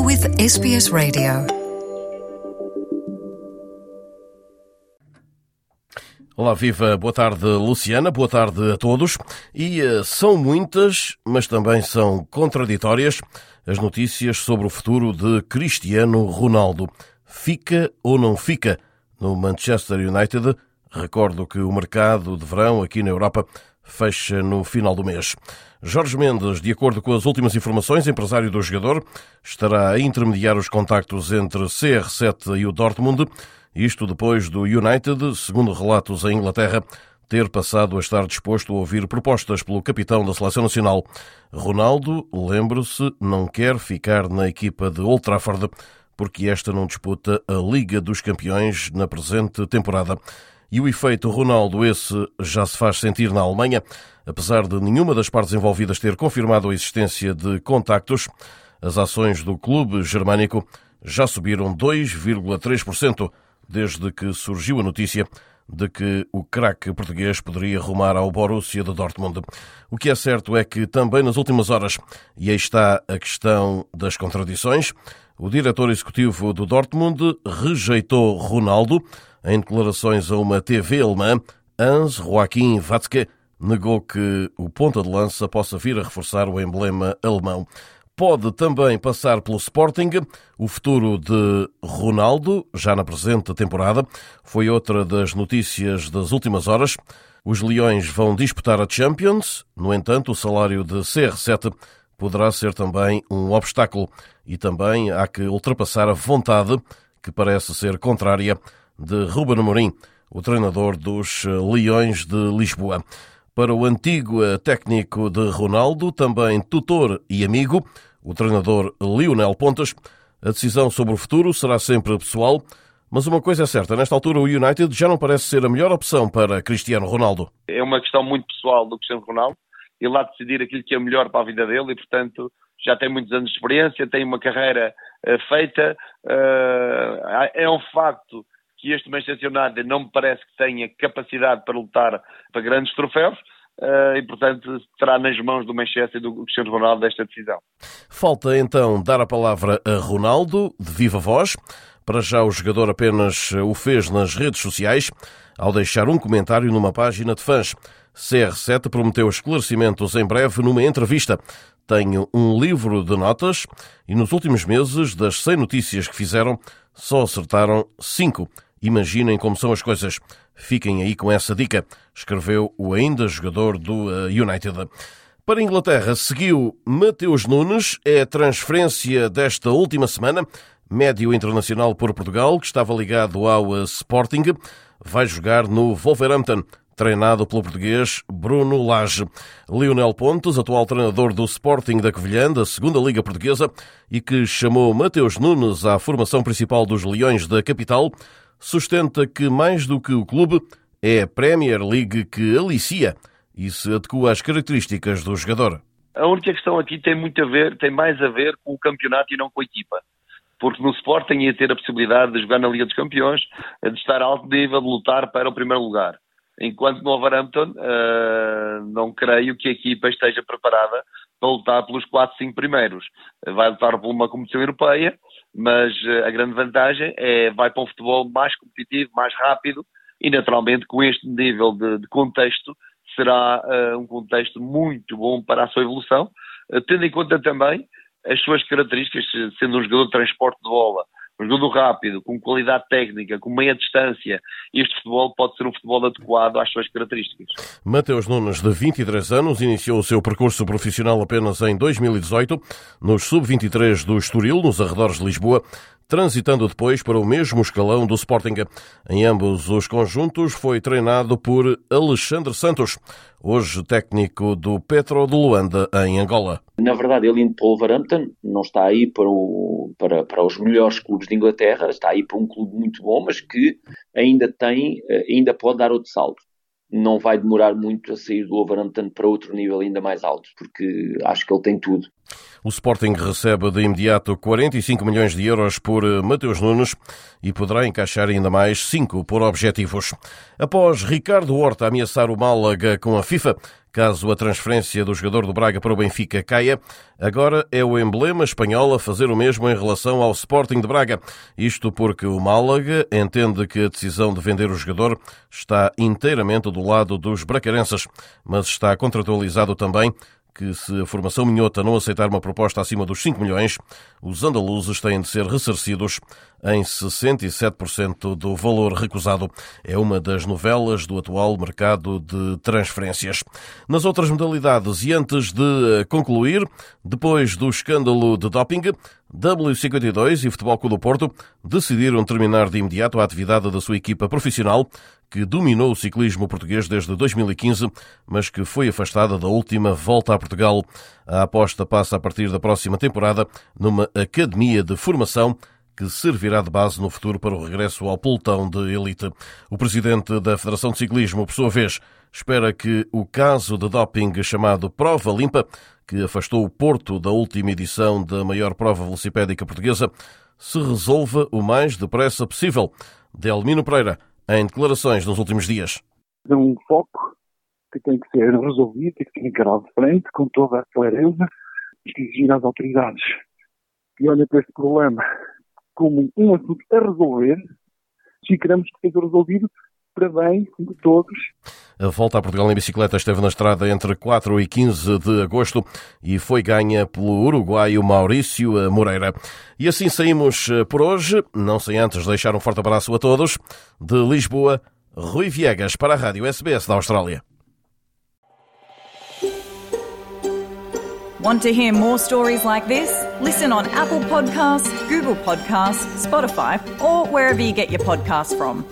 You're with SBS Radio. Olá, viva, boa tarde, Luciana, boa tarde a todos. E uh, são muitas, mas também são contraditórias, as notícias sobre o futuro de Cristiano Ronaldo. Fica ou não fica no Manchester United? Recordo que o mercado de verão aqui na Europa fecha no final do mês. Jorge Mendes, de acordo com as últimas informações, empresário do jogador, estará a intermediar os contactos entre CR7 e o Dortmund, isto depois do United, segundo relatos em Inglaterra, ter passado a estar disposto a ouvir propostas pelo capitão da Seleção Nacional. Ronaldo, lembre-se, não quer ficar na equipa de Old Trafford, porque esta não disputa a Liga dos Campeões na presente temporada. E o efeito Ronaldo, esse já se faz sentir na Alemanha, apesar de nenhuma das partes envolvidas ter confirmado a existência de contactos. As ações do clube germânico já subiram 2,3% desde que surgiu a notícia de que o craque português poderia rumar ao Borussia de Dortmund. O que é certo é que também nas últimas horas, e aí está a questão das contradições, o diretor executivo do Dortmund rejeitou Ronaldo, em declarações a uma TV alemã, Hans Joachim Watzke negou que o ponta de lança possa vir a reforçar o emblema alemão. Pode também passar pelo Sporting. O futuro de Ronaldo, já na presente temporada, foi outra das notícias das últimas horas. Os Leões vão disputar a Champions, no entanto, o salário de CR7 poderá ser também um obstáculo e também há que ultrapassar a vontade, que parece ser contrária, de Ruben Amorim, o treinador dos Leões de Lisboa. Para o antigo técnico de Ronaldo, também tutor e amigo, o treinador Lionel Pontas, a decisão sobre o futuro será sempre pessoal, mas uma coisa é certa, nesta altura o United já não parece ser a melhor opção para Cristiano Ronaldo. É uma questão muito pessoal do Cristiano Ronaldo, ele lá decidir aquilo que é melhor para a vida dele e, portanto, já tem muitos anos de experiência, tem uma carreira uh, feita. É um facto que este Manchester United não me parece que tenha capacidade para lutar para grandes troféus. Uh, e, portanto, terá nas mãos do Manchester e do Cristiano Ronaldo esta decisão. Falta então dar a palavra a Ronaldo, de viva voz. Para já, o jogador apenas o fez nas redes sociais, ao deixar um comentário numa página de fãs. CR7 prometeu esclarecimentos em breve numa entrevista. Tenho um livro de notas e nos últimos meses, das 100 notícias que fizeram, só acertaram 5. Imaginem como são as coisas. Fiquem aí com essa dica, escreveu o ainda jogador do United. Para a Inglaterra, seguiu Mateus Nunes, é a transferência desta última semana, médio internacional por Portugal, que estava ligado ao Sporting, vai jogar no Wolverhampton treinado pelo português Bruno Lage. Lionel Pontes, atual treinador do Sporting da Covilhã, da segunda Liga Portuguesa, e que chamou Mateus Nunes à formação principal dos Leões da capital, sustenta que mais do que o clube é a Premier League que alicia e se adequa às características do jogador. A única questão aqui tem muito a ver, tem mais a ver com o campeonato e não com a equipa. Porque no Sporting ia ter a possibilidade de jogar na Liga dos Campeões, de estar alto nível, de lutar para o primeiro lugar. Enquanto no Wolverhampton, uh, não creio que a equipa esteja preparada para lutar pelos 4, 5 primeiros. Vai lutar por uma competição europeia, mas uh, a grande vantagem é vai para um futebol mais competitivo, mais rápido e naturalmente com este nível de, de contexto será uh, um contexto muito bom para a sua evolução, tendo em conta também as suas características, sendo um jogador de transporte de bola, um jogo rápido, com qualidade técnica, com meia distância, este futebol pode ser um futebol adequado às suas características. Mateus Nunes, de 23 anos, iniciou o seu percurso profissional apenas em 2018, nos sub-23 do Estoril, nos arredores de Lisboa, transitando depois para o mesmo escalão do Sporting. Em ambos os conjuntos foi treinado por Alexandre Santos, hoje técnico do Petro de Luanda, em Angola. Na verdade, ele indo para o Wolverhampton não está aí para, o, para, para os melhores clubes de Inglaterra, está aí para um clube muito bom, mas que ainda tem, ainda pode dar outro salto não vai demorar muito a sair do Wolverhampton para outro nível ainda mais alto, porque acho que ele tem tudo. O Sporting recebe de imediato 45 milhões de euros por Mateus Nunes e poderá encaixar ainda mais 5 por objetivos. Após Ricardo Horta ameaçar o Málaga com a FIFA, caso a transferência do jogador do Braga para o Benfica caia. Agora é o emblema espanhol a fazer o mesmo em relação ao Sporting de Braga. Isto porque o Málaga entende que a decisão de vender o jogador está inteiramente do lado dos bracarenses, mas está contratualizado também que se a formação minhota não aceitar uma proposta acima dos 5 milhões, os andaluzes têm de ser ressarcidos em 67% do valor recusado. É uma das novelas do atual mercado de transferências. Nas outras modalidades, e antes de concluir, depois do escândalo de doping, W52 e Futebol Clube do Porto decidiram terminar de imediato a atividade da sua equipa profissional, que dominou o ciclismo português desde 2015, mas que foi afastada da última volta a Portugal. A aposta passa a partir da próxima temporada numa academia de formação que servirá de base no futuro para o regresso ao pelotão de elite. O presidente da Federação de Ciclismo, por sua vez, espera que o caso de doping chamado Prova Limpa, que afastou o Porto da última edição da maior prova velocipédica portuguesa, se resolva o mais depressa possível. Delmino Pereira, em declarações nos últimos dias. É um foco que tem que ser resolvido e que tem que encarado de frente com toda a clareza exigir às autoridades que olhem para este problema como um assunto a resolver e queremos que seja resolvido para bem de todos. A volta a Portugal em bicicleta esteve na estrada entre 4 e 15 de agosto e foi ganha pelo uruguaio Maurício Moreira. E assim saímos eh, por hoje, não sem antes deixar um forte abraço a todos. De Lisboa, Rui Viegas para a Rádio SBS da Austrália. Want to hear more stories like this? Listen on Apple Podcasts, Google Podcasts, Spotify, or wherever you get your podcasts from.